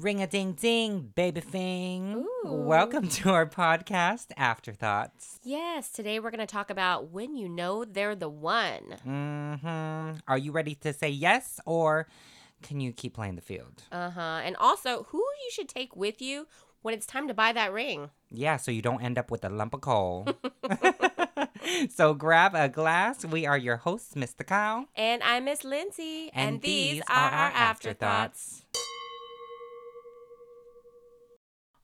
Ring a ding ding, baby thing. Ooh. Welcome to our podcast, Afterthoughts. Yes, today we're going to talk about when you know they're the one. hmm Are you ready to say yes, or can you keep playing the field? Uh huh. And also, who you should take with you when it's time to buy that ring. Yeah, so you don't end up with a lump of coal. so grab a glass. We are your hosts, Mr. Kyle. And I'm Miss Lindsay, And these, these are, our our afterthoughts.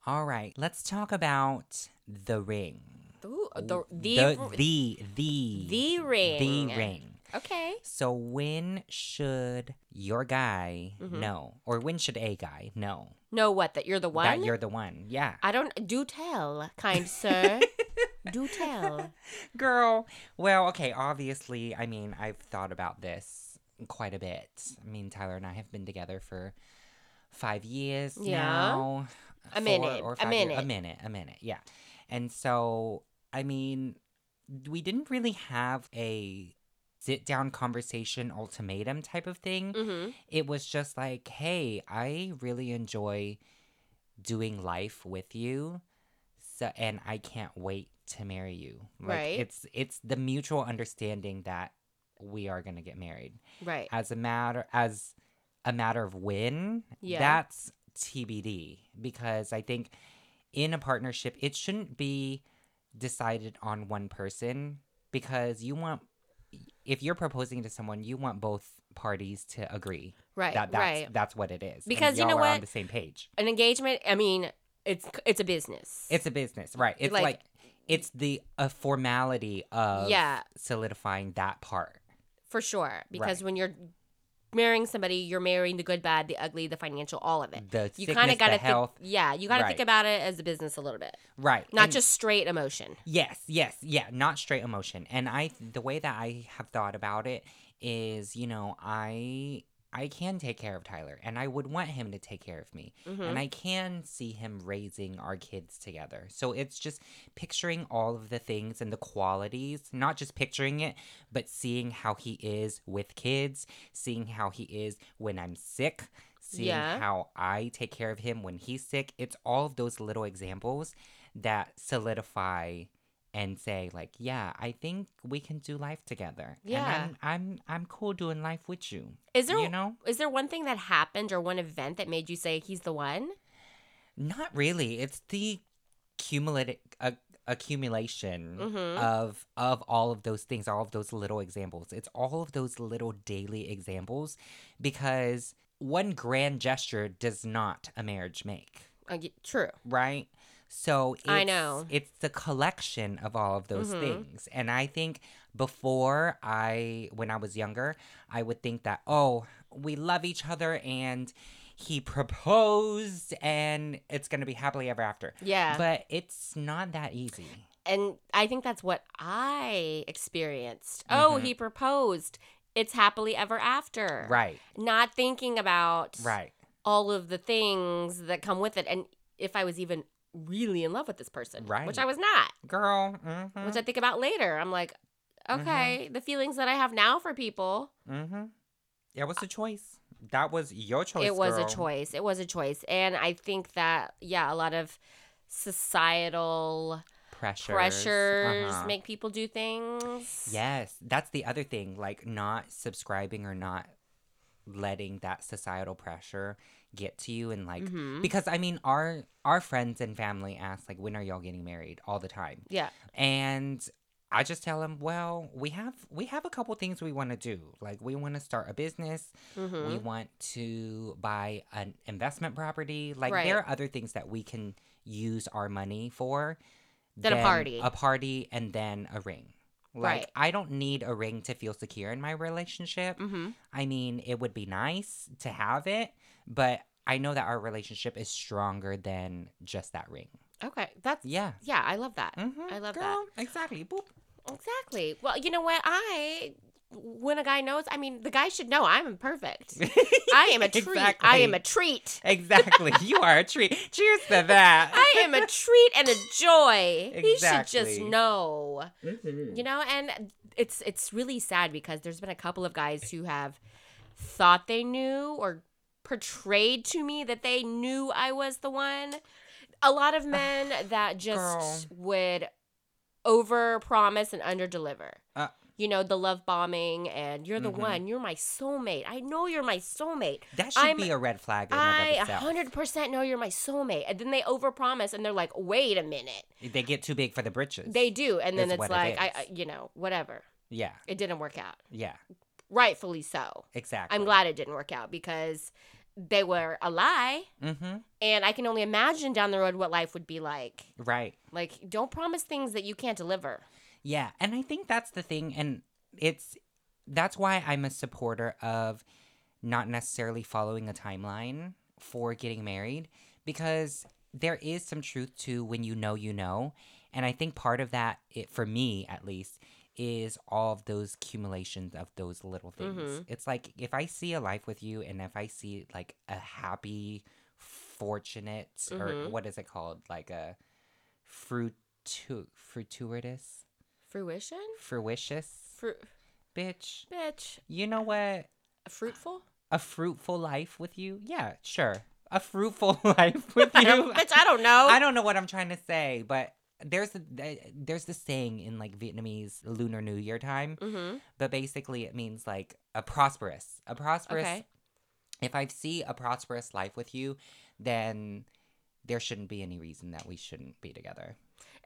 All right, let's talk about the ring. Ooh, the, the, the the the the ring. the ring. Okay. So when should your guy Mhm. know, or when should a guy know Know what? That you're the one? that you're the one? Yeah, I don't. Do tell, kind sir. do tell. girl. Well, okay. Obviously, I mean, I've thought about this quite a bit. I mean, Tyler and I have been together for five years Yeah. now. A minute, or a five year- minute. a minute, a minute. Yeah, and so I mean, we didn't really have a sit down conversation ultimatum type of thing. Mm-hmm. it was just like, hey, I really enjoy doing life with you. So and I can't wait to marry you. Like Right. it's it's the mutual understanding that we are gonna get married. Right. As a matter as a matter of when, Yeah. that's TBD. Because I think in a partnership it shouldn't be decided on one person because you want if you're proposing to someone, you want both parties to agree Right. that that's right. that's what it is. Because you know are on what? the same page. An engagement. I mean, it's it's a business. It's a business, right? It's Like- like, it's the a formality of Yeah. solidifying that part. for sure. Because Right. when you're marrying somebody, you're marrying the good, bad, the ugly, the financial, all of it. The You kind of got to the think. health, Yeah, you got to think about it as a business a little bit, right? not and- just straight emotion. yes, yes, yeah, not straight emotion. And I, the way that I have thought about it is, you know, I. I can take care of Tyler and I would want him to take care of me. hmm and I can see him raising our kids together. So it's just picturing all of the things and the qualities, not just picturing it, but seeing how he is with kids, seeing how he is when I'm sick, seeing Yeah. how I take care of him when he's sick. It's all of those little examples that solidify and say like, yeah, I think we can do life together. Yeah. And I'm I'm I'm cool doing life with you. Is there you know? is there one thing that happened or one event that made you say he's the one? Not really. It's the cumulative uh, accumulation Mhm. of of all of those things, all of those little examples. It's all of those little daily examples because one grand gesture does not a marriage make, Uh, true. right? So it's, I know. it's the collection of all of those Mhm. things. And I think before I when I was younger, I would think that oh, we love each other and he proposed and it's going to be happily ever after. Yeah. But it's not that easy. and I think that's what I experienced. Oh, Mhm. he proposed. It's happily ever after. Right. Not thinking about Right. all of the things that come with it and if I was even really in love with this person, right? which I was not, Girl. Mhm. which I think about later. I'm like, okay, the feelings that I have now for people, Mhm. It was a choice. That was your choice. it was girl. a choice. It was a choice. And I think that yeah, a lot of societal Pressures. pressures Uh-huh. make people do things. Yes, that's the other thing. Like not subscribing or not letting that societal pressure get to you and like Mhm. because I mean our our friends and family ask like when are y'all getting married all the time. Yeah. And I just tell them, well, we have we have a couple things we want to do. Like we want to start a business. Mhm. We want to buy an investment property. Like Right. there are other things that we can use our money for Than a party. A party and then a ring. Like Right. I don't need a ring to feel secure in my relationship. Mhm. I mean, it would be nice to have it, but I know that our relationship is stronger than just that ring. Okay. That's Yeah. yeah, I love that. Mhm, I love girl, Exactly. Boop. that. Exactly. Well, you know what? I when a guy knows, I mean, the guy should know I'm perfect. I am a treat. I am a treat. Exactly. you are a treat. Cheers to that. I am a treat and a joy. He should just Exactly. know. Mhm. You know, and it's it's really sad because there's been a couple of guys who have thought they knew or portrayed to me that they knew I was the one. A lot of men that just Girl. would over promise and under deliver. Uh, you know, the love bombing and you're the Mhm. one, you're my soulmate. I know you're my soulmate. That should I'm- be a red flag in I of 100% know you're my soulmate. And then they overpromise and they're like, wait a minute. They get too big for the britches. They do. And then it's what it like, I. I, you know, whatever. yeah, It didn't work out. yeah, Rightfully so. exactly. I'm glad it didn't work out because they were a lie. Mm-hmm. And I can only imagine down the road what life would be like. Right. Like, don't promise things that you can't deliver. Yeah, and I think that's the thing, and it's that's why I'm a supporter of not necessarily following a timeline for getting married because there is some truth to when you know you know, and I think part of that, it, for me at least, is all of those accumulations of those little things. Mhm. It's like if I see a life with you, and if I see like a happy, fortunate, or Mhm. what is it called, like a frutu- fruitous Fruition? fruitious Fruit. bitch Bitch. you know what A Fruitful? a fruitful life with you yeah sure a fruitful life with you bitch, I don't know. i don't know what i'm trying to say but there's a, there's this saying in like vietnamese lunar new year time mm-hmm. but basically it means like a prosperous a prosperous Okay. if i see a prosperous life with you then there shouldn't be any reason that we shouldn't be together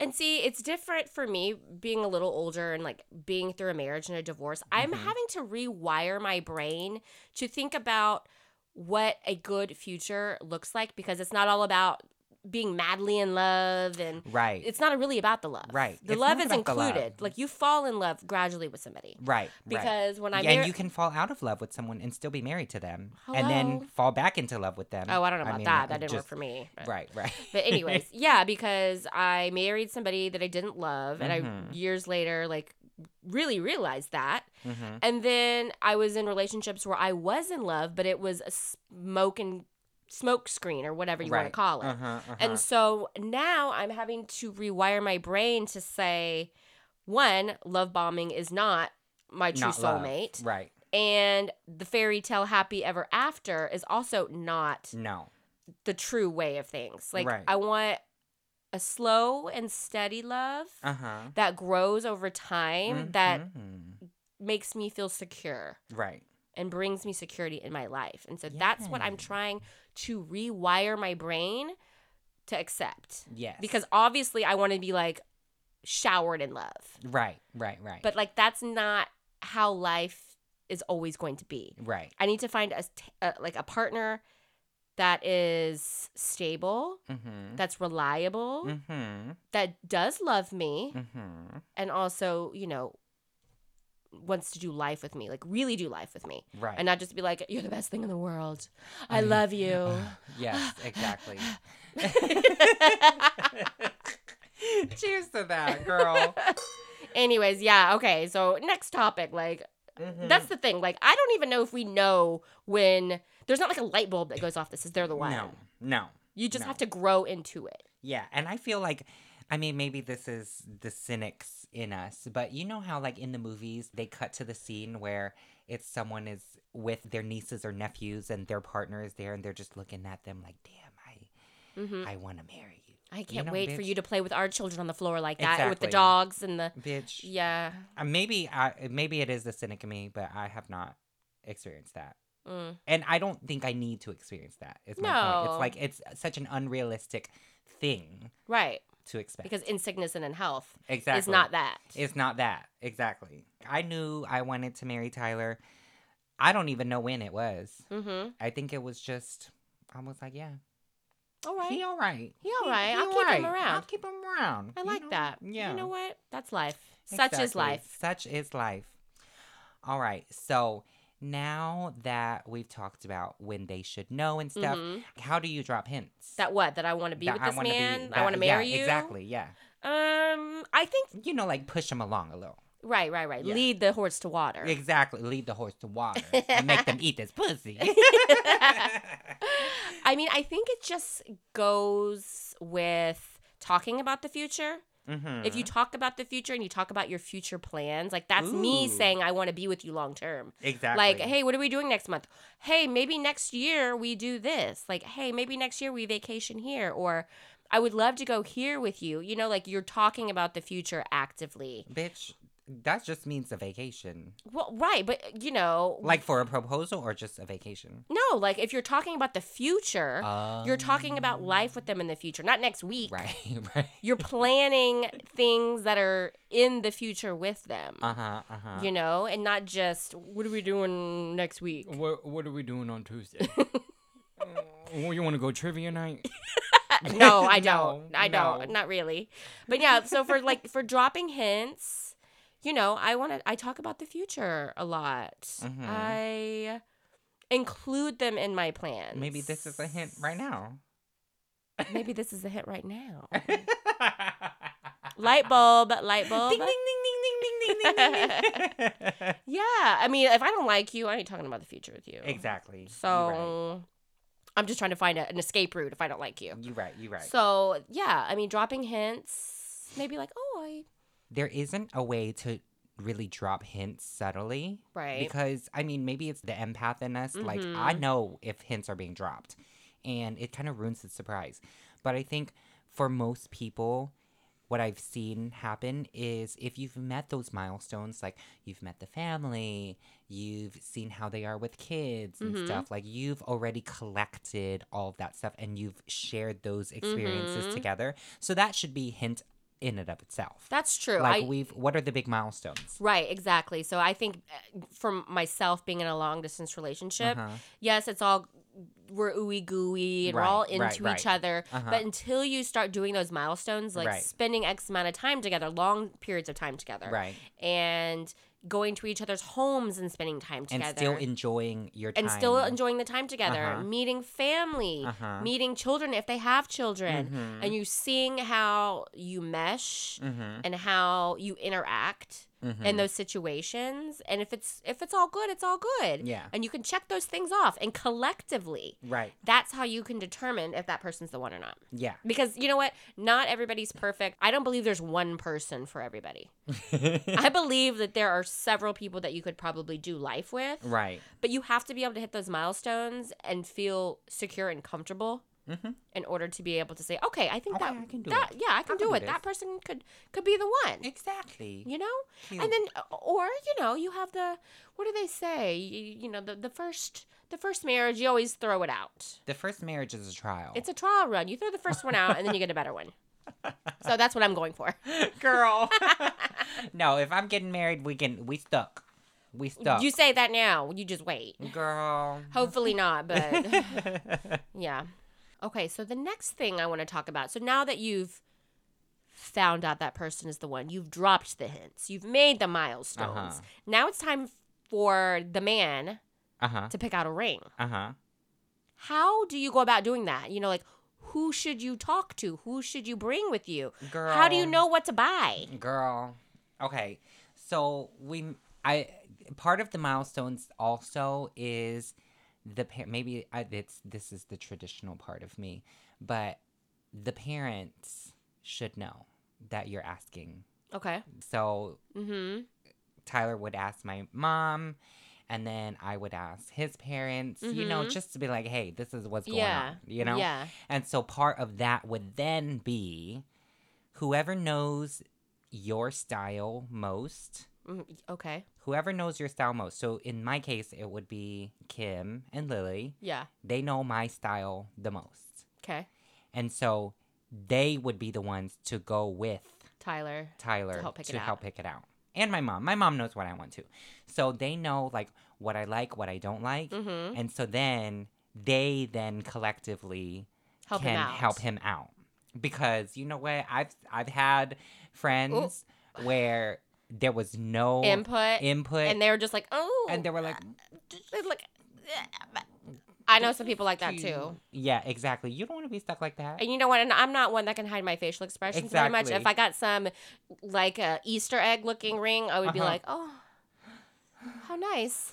And see, it's different for me being a little older and like being through a marriage and a divorce. I'm Mhm. having to rewire my brain to think about what a good future looks like because it's not all about being madly in love and right it's not really about the love. Right. The It's love is the love. included. Like you fall in love gradually with somebody. right right Because when I Yeah, and you can fall out of love with someone and still be married to them, and then fall back into love with them. Oh, I don't know about mean, that. That didn't work for me. but- Right, right. But anyways, yeah, because I married somebody that I didn't love, and I Mhm. years later like really realized that. hmm And then I was in relationships where I was in love, but it was a smoke and smoke screen or whatever you want to call it. Uh-huh, uh-huh. And so now I'm having to rewire my brain to say, one, love bombing is not my true Not love. soulmate, Right. and the fairy tale happy ever after is also not No. the true way of things. Like Right. I want a slow and steady love Uh huh. that grows over time that Mhm. makes me feel secure Right. and brings me security in my life. And so that's what I'm trying to rewire my brain to accept. Yes. Because obviously I want to be like showered in love. Right. Right. Right. But like that's not how life is always going to be. right. I need to find a, a like a partner that is stable, Mm-hmm. that's reliable, Mm-hmm. that does love me Mm-hmm. and also, you know, wants to do life with me, like really do life with me. Right. And not just be like, you're the best thing in the world. I I- love you. yes. Exactly. Cheers to that, girl. Anyways, yeah, okay. So next topic, like Mhm. that's the thing. Like I don't even know if we know when there's not like a light bulb that goes off This is they're the one. no. No. You just no. have to grow into it. Yeah, and I feel like, I mean, maybe this is the cynics in us, but you know how, like, in the movies, they cut to the scene where it's someone is with their nieces or nephews and their partner is there and they're just looking at them like, damn, I, I want to marry you. I can't know, wait for you to play with our children on the floor like that with the dogs and the Bitch. yeah. Uh, maybe, I, maybe it is the cynic in me, but I have not experienced that. Mm. And I don't think I need to experience that. Is my point. No. It's like, it's such an unrealistic thing Right. To expect. Because in sickness and in health exactly. is not that. It's not that. Exactly. I knew I wanted to marry Tyler. I don't even know when it was. mm-hmm. I think it was just, I was like, yeah. All right. He all right. He all right. I'll keep him around. I'll keep him around. I you like know? that. Yeah. You know what? That's life. Such is life. Such is life. All right. So now that we've talked about when they should know and stuff, Mhm. how do you drop hints? That what? That I want to be That with I this wanna be- man. I want to marry yeah, you. Exactly. Yeah. Um, I think You know, like push him along a little. right, right, right. Yeah. Lead the horse to water. Exactly. Lead the horse to water and make them eat this pussy. I mean, I think it just goes with talking about the future Mhm. If you talk about the future and you talk about your future plans, like that's me saying I want to be with you long term. exactly Like, hey, what are we doing next month? Hey, maybe next year we do this. Like, hey, maybe next year we vacation here or I would love to go here with you. You know, like you're talking about the future actively. bitch, that just means a vacation. Well, right, but you know, Like for a proposal or just a vacation? no, like if you're talking about the future, you're talking about life with them in the future, not next week. Right, right. You're planning things that are in the future with them. Uh huh. Uh huh. you know, and not just what are we doing next week? What What are we doing on Tuesday? oh, you want to go trivia night? no, I don't. I don't. Not really. But yeah, so for like for dropping hints, you know, I want to I talk about the future a lot. Mm-hmm. I include them in my plans. Maybe this is a hint right now. Maybe this is a hint right now. light bulb, light bulb. Ding, ding, ding, ding, ding, ding, ding, ding. yeah, I mean, if I don't like you, I ain't talking about the future with you. Exactly. So right. I'm just trying to find a, an escape route if I don't like you. You right, you right. So yeah, I mean, dropping hints, maybe like, oh, I there isn't a way to really drop hints subtly. right, Because I mean, maybe it's the empath in us. Like I Mhm. know if hints are being dropped, and it kind of ruins the surprise. But I think for most people, what I've seen happen is if you've met those milestones, like you've met the family, you've seen how they are with kids and Mhm. stuff, like you've already collected all of that stuff and you've shared those experiences Mhm. together. So that should be hint in and of itself. that's true. like I, we've, what are the big milestones? right, exactly. So I think uh, for myself being in a long distance relationship, Uh-huh. yes, it's all we're ooey gooey and we're all Right, right, into right. each other. Uh-huh. But until you start doing those milestones, like Right. spending X amount of time together, long periods of time together, Right. and going to each other's homes and spending time together, and still enjoying your time and still enjoying the time together, Uh-huh. meeting family, Uh-huh. meeting children if they have children, Mhm. and you seeing how you mesh Mhm. and how you interact Mhm. in those situations. And if it's if it's all good, it's all good. Yeah. And you can check those things off, and collectively, right that's how you can determine if that person's the one or not. yeah Because you know what? Not everybody's perfect. I don't believe there's one person for everybody. I believe that there are several people that you could probably do life with. right But you have to be able to hit those milestones and feel secure and comfortable Mhm. in order to be able to say, okay, I think Okay, that I can do that it. yeah, I can can do do it. That person could could be the one. exactly You know, Cute. and then or you know you have the what do they say? You, you know the the first the first marriage you always throw it out. the first marriage is a trial It's a trial run. You throw the first one out and then you get a better one. So that's what I'm going for. girl no if i'm getting married we can we stuck we stuck You say that now. You just wait. girl Hopefully not, but yeah. Okay, so the next thing I want to talk about. So now that you've found out that person is the one, you've dropped the hints, you've made the milestones. Uh-huh. Now it's time for the man uh-huh to pick out a ring. uh-huh How do you go about doing that? You know, like who should you talk to? Who should you bring with you? girl How do you know what to buy? girl okay so we i part of the milestones also is the par- maybe I, it's this is the traditional part of me but the parents should know that you're asking Okay. so Mm-hmm. tyler would ask my mom and then i would ask his parents you know Mhm. just to be like hey this is what's going Yeah. on you know Yeah. and so part of that would then be whoever knows your style most, Mhm. Okay. Whoever knows your style most. So in my case, it would be Kim and Lily. Yeah. They know my style the most. Okay. And so they would be the ones to go with Tyler. Tyler to help pick it help out. pick it out. And my mom. My mom knows what I want to. So they know like what I like, what I don't like. Mm-hmm. And so then they then collectively Help can him help him out because you know what I've I've had friends where there was no Input. input and they were just like, oh. and they were like It's like, I know some people like that too. yeah exactly you don't want to be stuck like that And you know what? And I'm not one that can hide my facial expressions very much. If I got some like a Easter egg looking ring, I would be Uh-huh. like, oh, how nice.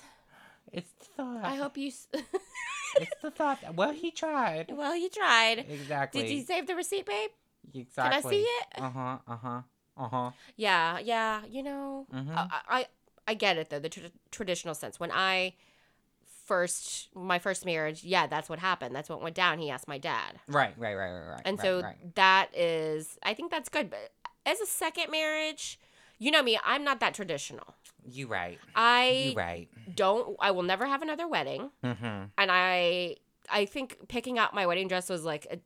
it's the thought I hope you. s- it's the thought That, well he tried well, he tried. exactly Did you save the receipt, babe? exactly. Can I see it? Uh huh. Uh huh. Uh huh. Yeah, yeah. You know, Mhm. I, I I get it though the tra- traditional sense. When I first my first marriage, yeah, that's what happened. That's what went down. He asked my dad, Right. Right. Right. Right. Right. and right, so right. that is I think that's good. But as a second marriage, you know me, I'm not that traditional. you right. I You right. don't. I will never have another wedding, Mm-hmm. and I I think picking out my wedding dress was like a,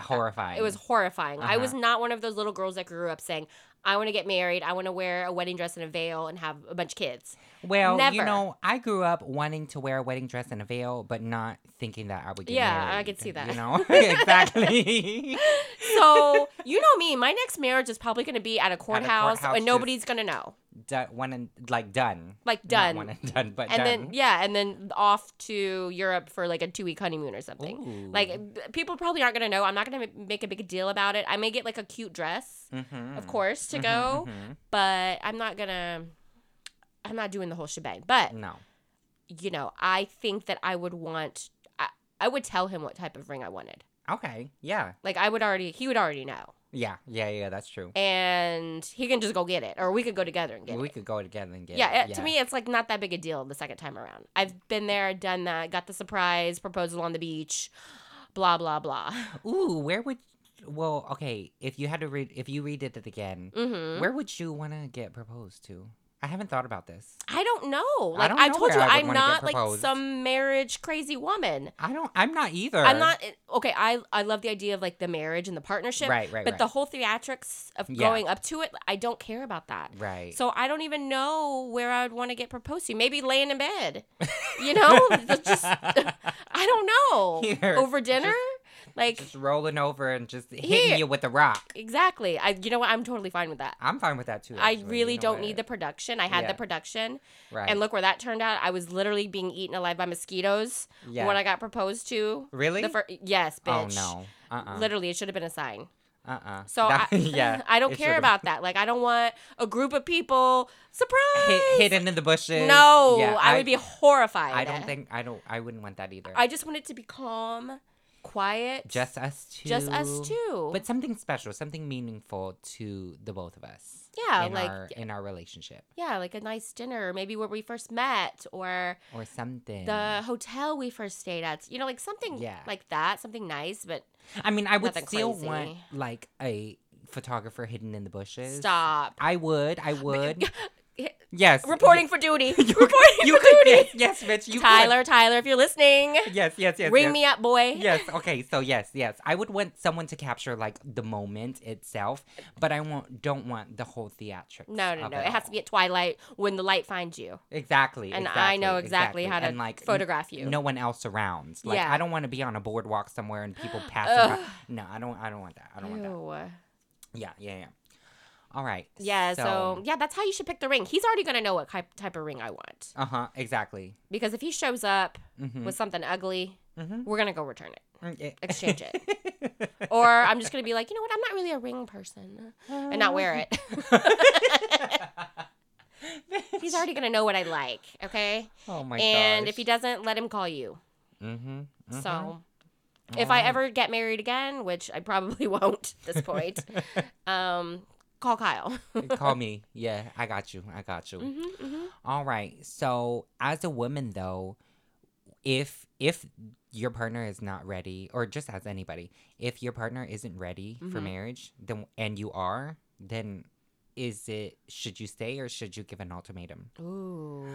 Horrifying. it was horrifying. I was Uh-huh. not one of those little girls that grew up saying, "I want to get married. I want to wear a wedding dress and a veil and have a bunch of kids." Well, Never. you know, I grew up wanting to wear a wedding dress and a veil, but not thinking that I would get Yeah, married. I could see that. You know, exactly. So you know me, my next marriage is probably going to be at a courthouse, courthouse, and nobody's going to know. done, one and like done, Like Not done. one and done, but and done. then yeah, and then off to Europe for like a two week honeymoon or something. Ooh. Like people probably aren't gonna know. I'm not gonna make a big deal about it. I may get like a cute dress, Mhm. of course, to Mhm, go, mhm. but I'm not gonna. I'm not doing the whole shebang. But No. you know, I think that I would want. I, I would tell him what type of ring I wanted. Okay. Yeah. Like I would already. He would already know, Yeah. Yeah. Yeah. That's true. and he can just go get it, or we could go together and get we it. could go together and get. yeah, it. it- to me, it's like not that big a deal the second time around. I've been there, done that, got the surprise proposal on the beach, blah blah blah. Ooh, where would? Well, okay. If you had to read, if you redid it again, hmm where would you want to get proposed to? I haven't thought about this. I don't know. I Like don't I, told you, I I'm not like some marriage crazy woman. I don't. I'm not either. I'm not okay. I I love the idea of like the marriage and the partnership, Right. Right. but right. the whole theatrics of Yeah. going up to it, I don't care about that. right. So I don't even know where I would want to get proposed to. Maybe laying in bed, you know. Just I don't know. Here, Over dinner, like just rolling over and just hitting you with a rock. exactly. I you know what? I'm totally fine with that. I'm fine with that too. I really you know don't what? need the production. I had Yeah. the production, Right. and look where that turned out. I was literally being eaten alive by mosquitoes yeah. when I got proposed to. really? The fir- yes, oh bitch. no. Uh. uh Literally, it should have been a sign. Uh. uh So I, yeah. I don't care should've- about that. Like, I don't want a group of people surprise. Hid, hidden in the bushes. No, Yeah, I, would be horrified. I don't think I don't. I wouldn't want that either. I just want it to be calm, quiet, just us two. just us two. But something special, something meaningful to the both of us. Yeah, in like- our, in our relationship yeah, like a nice dinner, maybe where we first met, or or something. the hotel we first stayed at. You know, like something Yeah. like that, something nice. But I mean, I would still want like a photographer hidden in the bushes. stop. I would. I would. yes. Reporting for duty. You, Reporting you for could, duty. yes, yes, bitch. You could. Tyler, Tyler, if you're listening, Yes, yes, yes. ring yes. me up, boy. Yes. Okay. So yes, yes. I would want someone to capture like the moment itself, but I won't. Don't want the whole theatrics. No, no, no. It has to be at twilight when the light finds you. exactly. And I know exactly, exactly how to and, like, photograph you. No one else around. Like Yeah. I don't want to be on a boardwalk somewhere and people passing. By. No, I don't. I don't want that. I don't want that. Ew. Yeah, yeah, yeah. All right. Yeah, so, yeah, that's how you should pick the ring. He's already gonna know what type of ring I want. Uh huh. Exactly. Because if he shows up Mm-hmm. with something ugly, Mhm. we're gonna go return it, Mm, exchange it, or I'm just gonna be like, you know what, I'm not really a ring person, and not wear it. He's already gonna know what I like, okay? Oh my and gosh. if he doesn't, let him call you. Mm-hmm. So, if I ever get married again, which I probably won't at this point, um, call Kyle. call me. Yeah, I got you. I got you. hmm hmm All right. So, as a woman though, if if your partner is not ready or just as anybody, if your partner isn't ready for Mhm. marriage, then and you are, then is it should you stay or should you give an ultimatum? Ooh,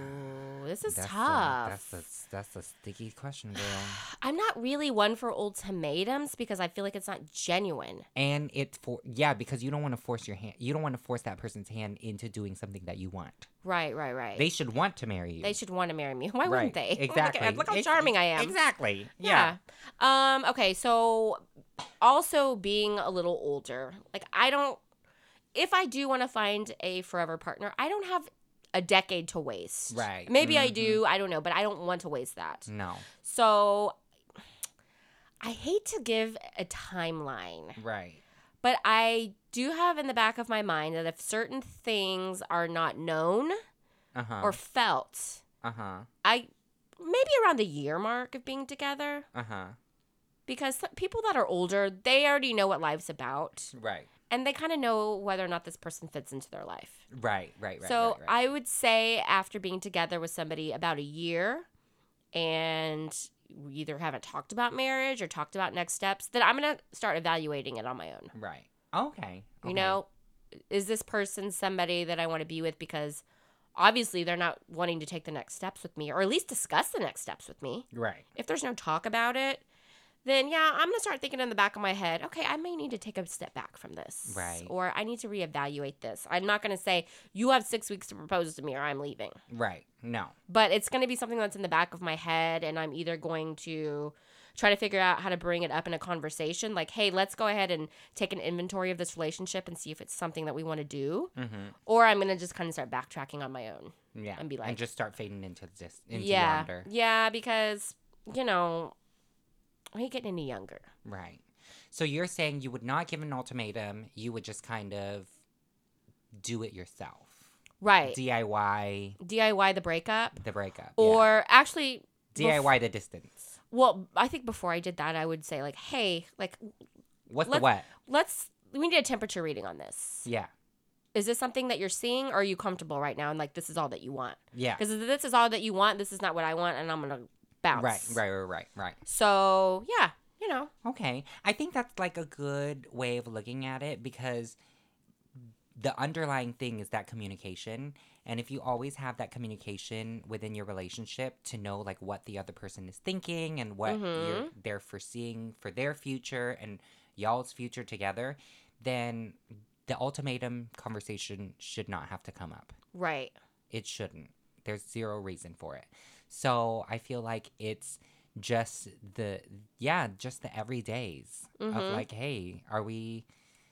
this is that's tough. A, that's a that's a sticky question, girl. I'm not really one for ultimatums because I feel like it's not genuine. and it for yeah because you don't want to force your hand. You don't want to force that person's hand into doing something that you want. Right, right, right. They should want to marry you. They should want to marry me. Why Right, wouldn't they? Look Exactly. Look, how Ex- charming I am. Exactly. Yeah. Yeah. Um. Okay. So, also being a little older, like I don't. If I do want to find a forever partner, I don't have a decade to waste. Right. Maybe I Mhm. do. I don't know, but I don't want to waste that. No. So, I hate to give a timeline. Right. But I do have in the back of my mind that if certain things are not known Uh huh. or felt, uh huh. I maybe around the year mark of being together, Uh huh. because some- people that are older, they already know what life's about Right. And they kind of know whether or not this person fits into their life. Right. Right. Right. so right, right. I would say after being together with somebody about a year and we either haven't talked about marriage or talked about next steps, then I'm going to start evaluating it on my own. Right. Okay. You okay. know, is this person somebody that I want to be with because obviously they're not wanting to take the next steps with me or at least discuss the next steps with me? Right. If there's no talk about it, then yeah, I'm gonna start thinking in the back of my head, okay, I may need to take a step back from this. Right. Or I need to reevaluate this. I'm not gonna say, you have six weeks to propose to me or I'm leaving. Right. No. But it's gonna be something that's in the back of my head and I'm either going to try to figure out how to bring it up in a conversation like hey let's go ahead and take an inventory of this relationship and see if it's something that we want to do Mm-hmm. or i'm going to just kind of start backtracking on my own Yeah. And be like- and just start fading into this into yeah yonder. yeah because you know I ain't getting any younger Right. So you're saying you would not give an ultimatum. You would just kind of do it yourself. right DIY diy the breakup the breakup. or actually yeah. bef- DIY the distance. well i think before i did that i would say like hey like What's the what? let's we need a temperature reading on this Yeah. is this something that you're seeing or are you comfortable right now and like this is all that you want Yeah. because if this is all that you want this is not what i want and i'm gonna bounce Right. Right. Right. Right. Right. so yeah you know Okay. I think that's like a good way of looking at it because the underlying thing is that communication. And if you always have that communication within your relationship to know like what the other person is thinking and what you're mm-hmm. they're foreseeing for their future and y'all's future together, then the ultimatum conversation should not have to come up. right It shouldn't. There's zero reason for it. So I feel like it's just the yeah, just the everydays of Mhm. like, hey, are we?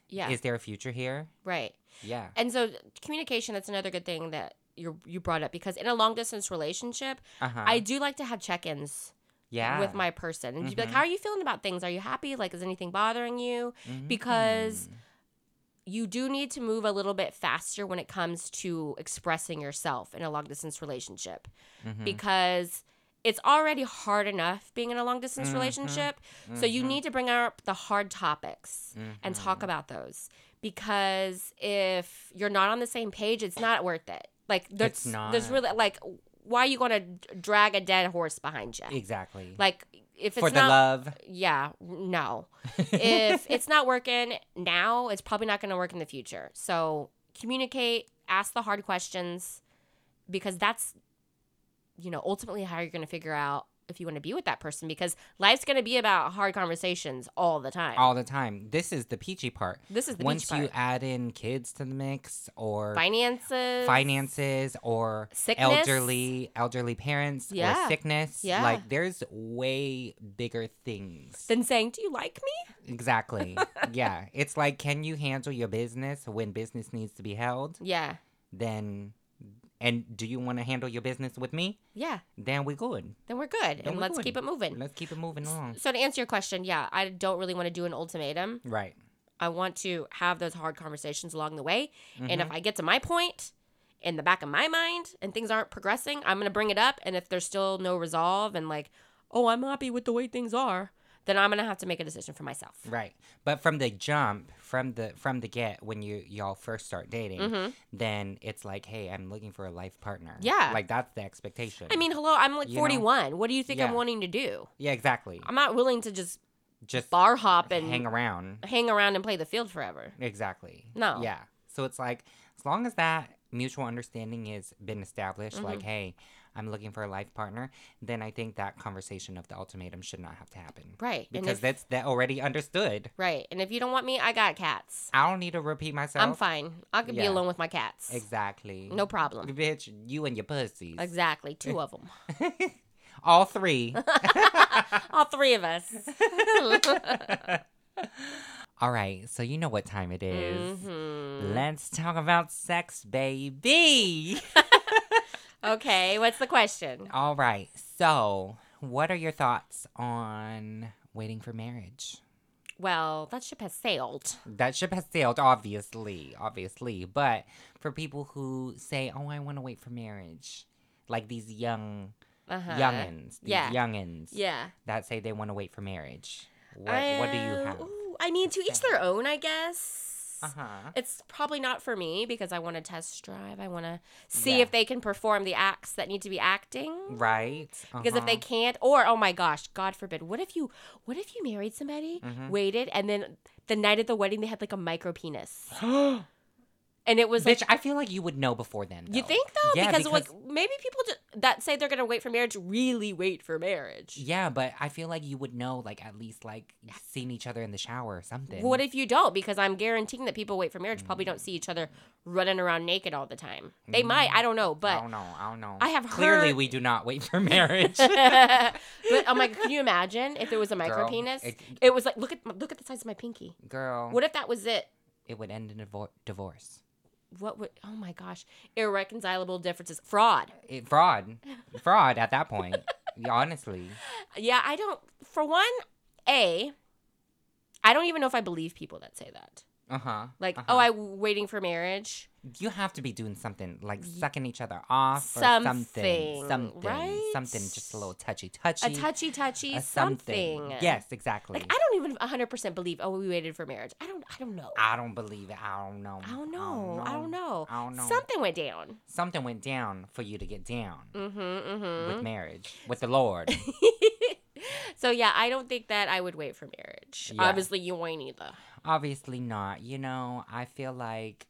yeah Is there a future here? right Yeah. and so communication that's another good thing that you you brought up because in a long distance relationship Uh huh. i do like to have check-ins yeah with my person and you'd be like Mhm. how are you feeling about things are you happy like is anything bothering you because Mm. You do need to move a little bit faster when it comes to expressing yourself in a long distance relationship Mhm. because it's already hard enough being in a long distance Mhm. relationship. So you Mhm. need to bring up the hard topics and talk Mhm. about those because if you're not on the same page, it's not worth it. Like there's there's really like why are you going to drag a dead horse behind you? exactly Like if it's for the not love. yeah, no. if it's not working now, it's probably not going to work in the future. So communicate, ask the hard questions because that's, you know, ultimately how you're going to figure out if you want to be with that person because life's going to be about hard conversations all the time. all the time. This is the peachy part. this is the Once beach part. you add in kids to the mix or finances, finances or Sickness. elderly elderly parents Yeah. or sickness Yeah. like there's way bigger things than saying, "Do you like me?" exactly yeah it's like can you handle your business when business needs to be held Yeah, then and do you want to handle your business with me yeah. then we're good Then we're good, and we're let's good. keep it moving. let's keep it moving along So to answer your question, yeah, I don't really want to do an ultimatum. right I want to have those hard conversations along the way. And Mm-hmm. if I get to my point in the back of my mind and things aren't progressing, I'm going to bring it up. And if there's still no resolve and like, oh, I'm happy with the way things are, then I'm going to have to make a decision for myself. right but from the jump from the from the get when you y'all first start dating Mhm. then it's like hey i'm looking for a life partner Yeah. like that's the expectation I mean, hello, I'm like You know? 41. What do you think I'm wanting to do? yeah exactly I'm not willing to just just bar hop and hang around hang around and play the field forever. Exactly. No. Yeah. So it's like as long as that mutual understanding has been established, like, Mm-hmm. hey, I'm looking for a life partner, then I think that conversation of the ultimatum should not have to happen. Right. Because if, that's that already understood. right. And if you don't want me, I got cats. I don't need to repeat myself. I'm fine. I could be alone with my cats. Exactly. No problem. Bitch, you and your pussies. Exactly. Two of them. All three. All three of us. All right. So you know what time it is. Mhm. Let's talk about sex, baby. Okay, what's the question? All right. So, what are your thoughts on waiting for marriage? Well, that ship has sailed. That ship has sailed, obviously, obviously. But for people who say, "Oh, I want to wait for marriage," like these young Uh-huh. youngins, these Yeah. youngins Yeah. that say they want to wait for marriage. What What do you have? ooh, I mean, to each their own, I guess. Uh huh. It's probably not for me because I want to test drive. I want to see Yeah. if they can perform the acts that need to be acting. Right. Because if they uh-huh. can't, or oh my gosh, God forbid, what if you, what if you married somebody, Mm-hmm. waited, and then the night of the wedding they had like a micro penis, and it was like, Bitch, I feel like you would know before then. you think though? Yeah, because, like maybe people ju- that say they're gonna wait for marriage really wait for marriage. Yeah, but I feel like you would know, like at least like seeing each other in the shower or something. What if you don't? Because I'm guaranteeing that people wait for marriage probably don't see each other running around naked all the time. They mm. might, I don't know, I but don't know. I don't know. I have clearly heard- we do not wait for marriage. but oh I'm like, can you imagine if there was a micro Girl, penis? It, it- was like, look at look at the size of my pinky. Girl, What if that was it? it would end in a divor- divorce. What would? Oh my gosh, irreconcilable differences, fraud. It, fraud, fraud at that point. Honestly, Yeah, I don't. For one, a, I don't even know if I believe people that say that. uh huh. Like, uh-huh. oh, I waiting for marriage. You have to be doing something like sucking each other off or Something, something, something, right? something, just a little touchy touchy, A touchy touchy a something. Yes, exactly. Like I don't even 100% believe. Oh, we waited for marriage. I don't. I don't know. I don't believe it. I don't know. I don't know. I don't know. I don't know. Something went down. Something went down for you to get down Mm-hmm. Mm-hmm. with marriage, with the Lord. so yeah, I don't think that I would wait for marriage. Yeah. Obviously, you ain't either. Obviously not. You know, I feel like,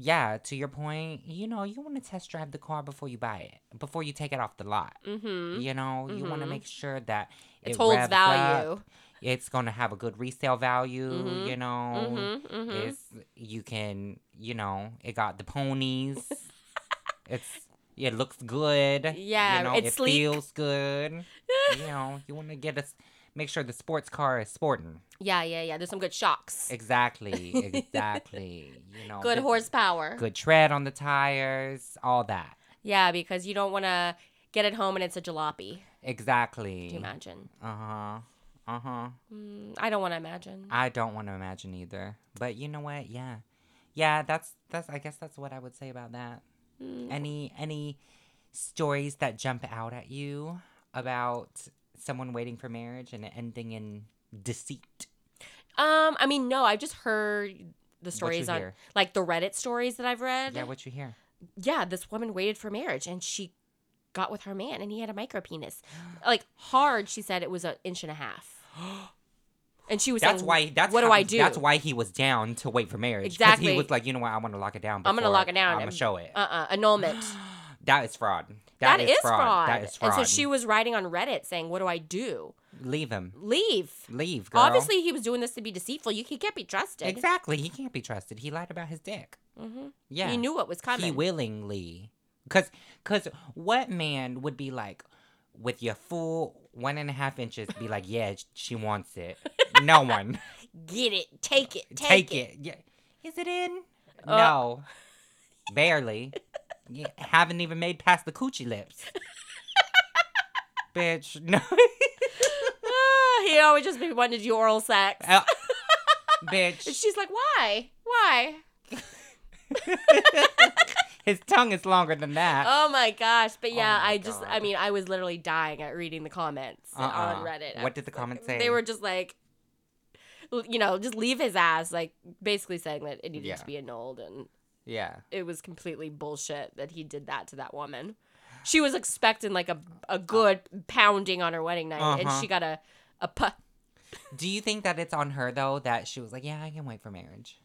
yeah, to your point, you know, you want to test drive the car before you buy it, before you take it off the lot. Mm-hmm. You know, you want to make sure that It, it holds value. up, It's going to have a good resale value, Mhm. you know. Mm-hmm. Mm-hmm. It's you can, you know, it got the ponies. it's it looks good. Yeah, you know, it sleek. feels good. you know, you want to get us make sure the sports car is sporting. Yeah, yeah, yeah. There's some good shocks. Exactly, exactly. you know, Good horsepower. good tread on the tires, all that. Yeah, because you don't want to get it home and it's a jalopy. Exactly. Do you imagine? Uh huh. Uh huh. Mm, I don't want to imagine. I don't want to imagine either. But you know what? Yeah, yeah. That's that's. I guess that's what I would say about that. Mm. Any any stories that jump out at you about someone waiting for marriage and it ending in deceit? Um, I mean, no, I've just heard the stories on hear? like the Reddit stories that I've read. Yeah, what you hear? yeah, this woman waited for marriage and she got with her man and he had a micro penis. Like hard, she said it was an inch and a half. And she was That's saying, why. That's what do I do? That's why he was down to wait for marriage. Exactly. He was like, you know what? I want to lock it down. I'm gonna lock it down I'm gonna show it. uh uh annulment. that is fraud. That is, fraud. That is fraud. And so she was writing on Reddit saying, "What do I do? leave him. Leave." Leave, girl. Obviously, he was doing this to be deceitful. You he can't be trusted. Exactly. He can't be trusted. He lied about his dick. hmm Yeah. He knew what was coming. He willingly. Cause, cause what man would be like, with your full one and a half inches, be like, yeah, she wants it. No one. Get it, take it, Take, take, it. it. Yeah. Is it in? Uh. no. Barely. You haven't even made past the coochie lips. Bitch, no. Ah, he always just wanted do oral sex. Uh, And bitch. she's like, "Why? Why? His tongue is longer than that. Oh my gosh!" But yeah, my I just, I mean, I was literally dying at reading the comments on Uh-uh. Reddit. What did the comments say? They were just like, you know, just leave his ass, like basically saying that it needed Yeah. to be annulled, and yeah. it was completely bullshit that he did that to that woman. She was expecting like a a good pounding on her wedding night, and Uh-huh. she got a a pu- Do you think that it's on her though that she was like, yeah, I can wait for marriage?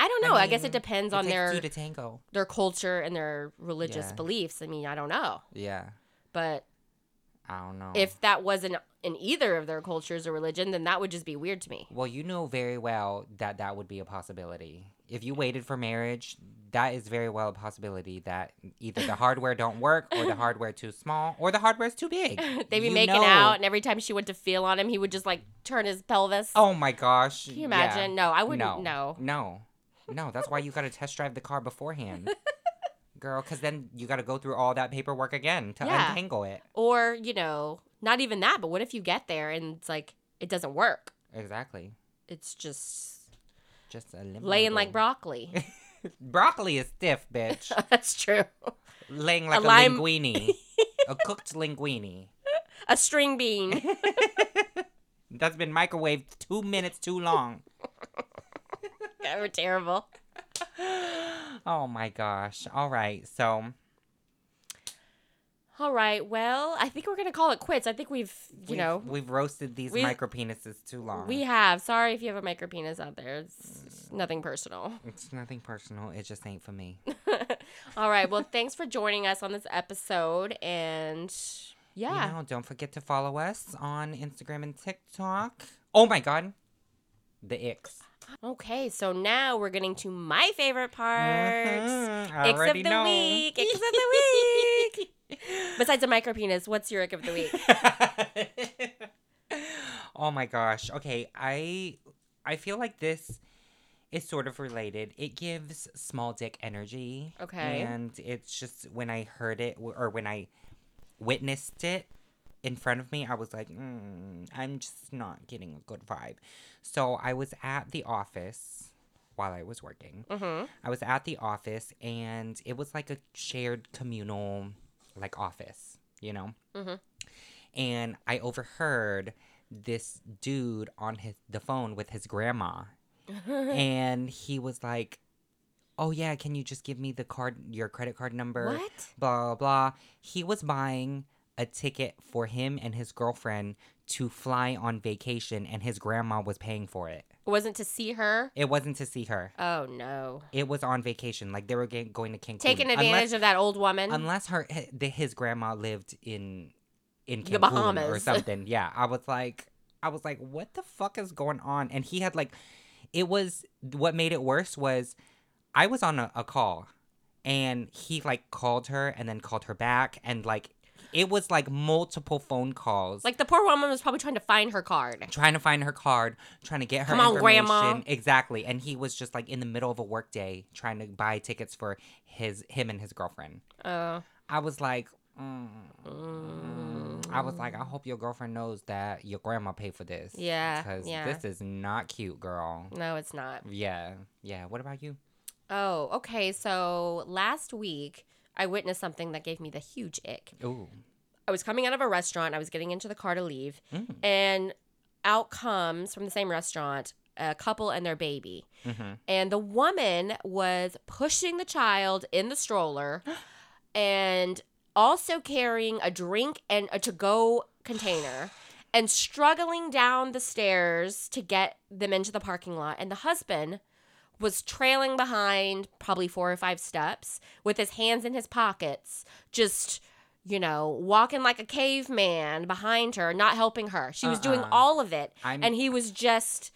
I don't I know. I, guess it depends on their tango. their culture and their religious Yeah. beliefs. I mean, I don't know, Yeah. but I don't know. if that wasn't in either of their cultures or religion, then that would just be weird to me. well, you know very well that that would be a possibility. If you waited for marriage, that is very well a possibility that either the hardware don't work or the hardware too small or the hardware is too big. They'd be You making know. out, and every time she went to feel on him, he would just like turn his pelvis. Oh my gosh. Can you imagine? No, I wouldn't. No. No. No. No, that's why you got to test drive the car beforehand. Girl, because then you got to go through all that paperwork again to Yeah. untangle it. Or you know, not even that. But what if you get there and it's like it doesn't work? Exactly. It's just Just a limbo. laying like broccoli. Broccoli is stiff, bitch. That's true. Laying like a, lime- linguine. a cooked linguine. A string bean. that's been microwaved two minutes too long. God, we're terrible. Oh my gosh. All right. So All right. Well, I think we're gonna call it quits. I think we've, you we've, know, we've roasted these we've- micro penises too long. we have. Sorry if you have a micro penis out there. It's nothing personal. It's nothing personal. It just ain't for me. All right. Well, thanks for joining us on this episode. And yeah. You know, don't forget to follow us on Instagram and TikTok. Oh my god. The X. Okay. So now we're getting to my favorite part. Mhm, I Icks of the know. week. Icks of the week. Besides a micro penis, what's your ick of the week? oh my gosh. Okay, I I feel like this is sort of related. It gives small dick energy. Okay. And it's just when I heard it or when I witnessed it in front of me, I was like, mm, I'm just not getting a good vibe. So I was at the office while I was working. Mm-hmm. I was at the office and it was like a shared communal like office, you know? Mhm. And I overheard this dude on his the phone with his grandma. and he was like, "Oh yeah, can you just give me the card your credit card number?" What? Blah blah. blah. He was buying a ticket for him and his girlfriend to fly on vacation and his grandma was paying for it. It wasn't to see her. It wasn't to see her. Oh no. It was on vacation. Like they were ga- going to Cancun. Taking advantage unless, of that old woman. unless her his grandma lived in in The Cancun or something. Yeah, I was like, I was like, what the fuck is going on? And he had like, it was what made it worse was, I was on a, a call, and he like called her and then called her back and like. It was like multiple phone calls. like the poor woman was probably trying to find her card. trying to find her card, trying to get her Come on, information. Grandma. Exactly. And he was just like in the middle of a work day trying to buy tickets for his him and his girlfriend. Oh. I was like, mm, mm. I was like, I hope your girlfriend knows that your grandma paid for this. Yeah, Because yeah. this is not cute, girl. No, it's not. Yeah. Yeah. What about you? Oh, okay. So last week I witnessed something that gave me the huge ick. Ooh. I was coming out of a restaurant. I was getting into the car to leave, Mm. and out comes from the same restaurant a couple and their baby. Mm-hmm. And the woman was pushing the child in the stroller and also carrying a drink and a to go container and struggling down the stairs to get them into the parking lot. And the husband was trailing behind probably four or five steps with his hands in his pockets, just, you know, walking like a caveman behind her, not helping her. She was doing Uh-uh. all of it. I'm- and he was just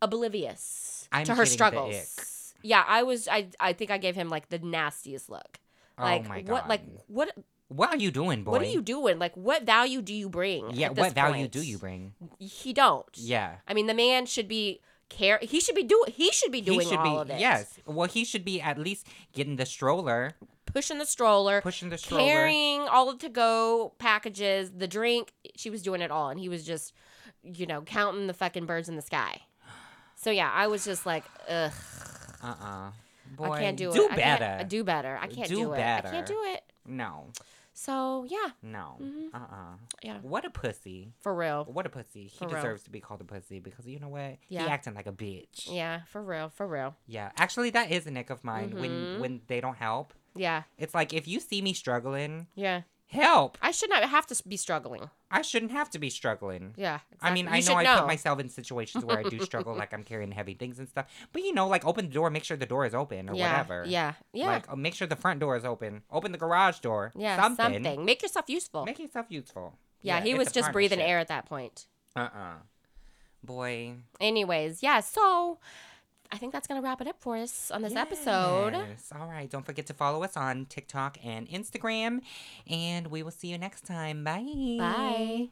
oblivious I'm to her struggles. Yeah, I was I I think I gave him like the nastiest look. Oh like oh my God. what like what what are you doing, boy? what are you doing? Like what value do you bring? Yeah. What value point? do you bring? He don't. Yeah. I mean the man should be care he should be doing he should be doing he should all be. of it. Yes. Well, he should be at least getting the stroller, Pushing the stroller, pushing the stroller. carrying all the to go packages, the drink, she was doing it all and he was just you know, counting the fucking birds in the sky. So yeah, I was just like, ugh, Uh-uh. Boy, I can't do, do it. better. I can't do better. I can't Do do, it. I can't do it. No, So yeah, no. Mhm. Uh-uh. Yeah. What a pussy. for real. What a pussy. He For real. deserves to be called a pussy because you know what? Yeah. He acting like a bitch. Yeah, for real, for real. Yeah. Actually, that is an ick of mine. When Mhm. when they don't help, Yeah, it's like if you see me struggling, yeah. Help. I should not have to be struggling. I shouldn't have to be struggling. Yeah. I mean, exactly. I know I know. put myself in situations where I do struggle, like I'm carrying heavy things and stuff. But you know, like open the door, make sure the door is open or yeah, whatever. Yeah, yeah, Like uh, make sure the front door is open. Open the garage door. yeah. Something. Something. Make yourself useful. Make yourself useful. yeah, he was just breathing air at that point. Uh-uh. Boy. Anyways, yeah. So I think that's gonna wrap it up for us on this episode. Yes. All right. Don't forget to follow us on TikTok and Instagram. And we will see you next time. Bye. Bye.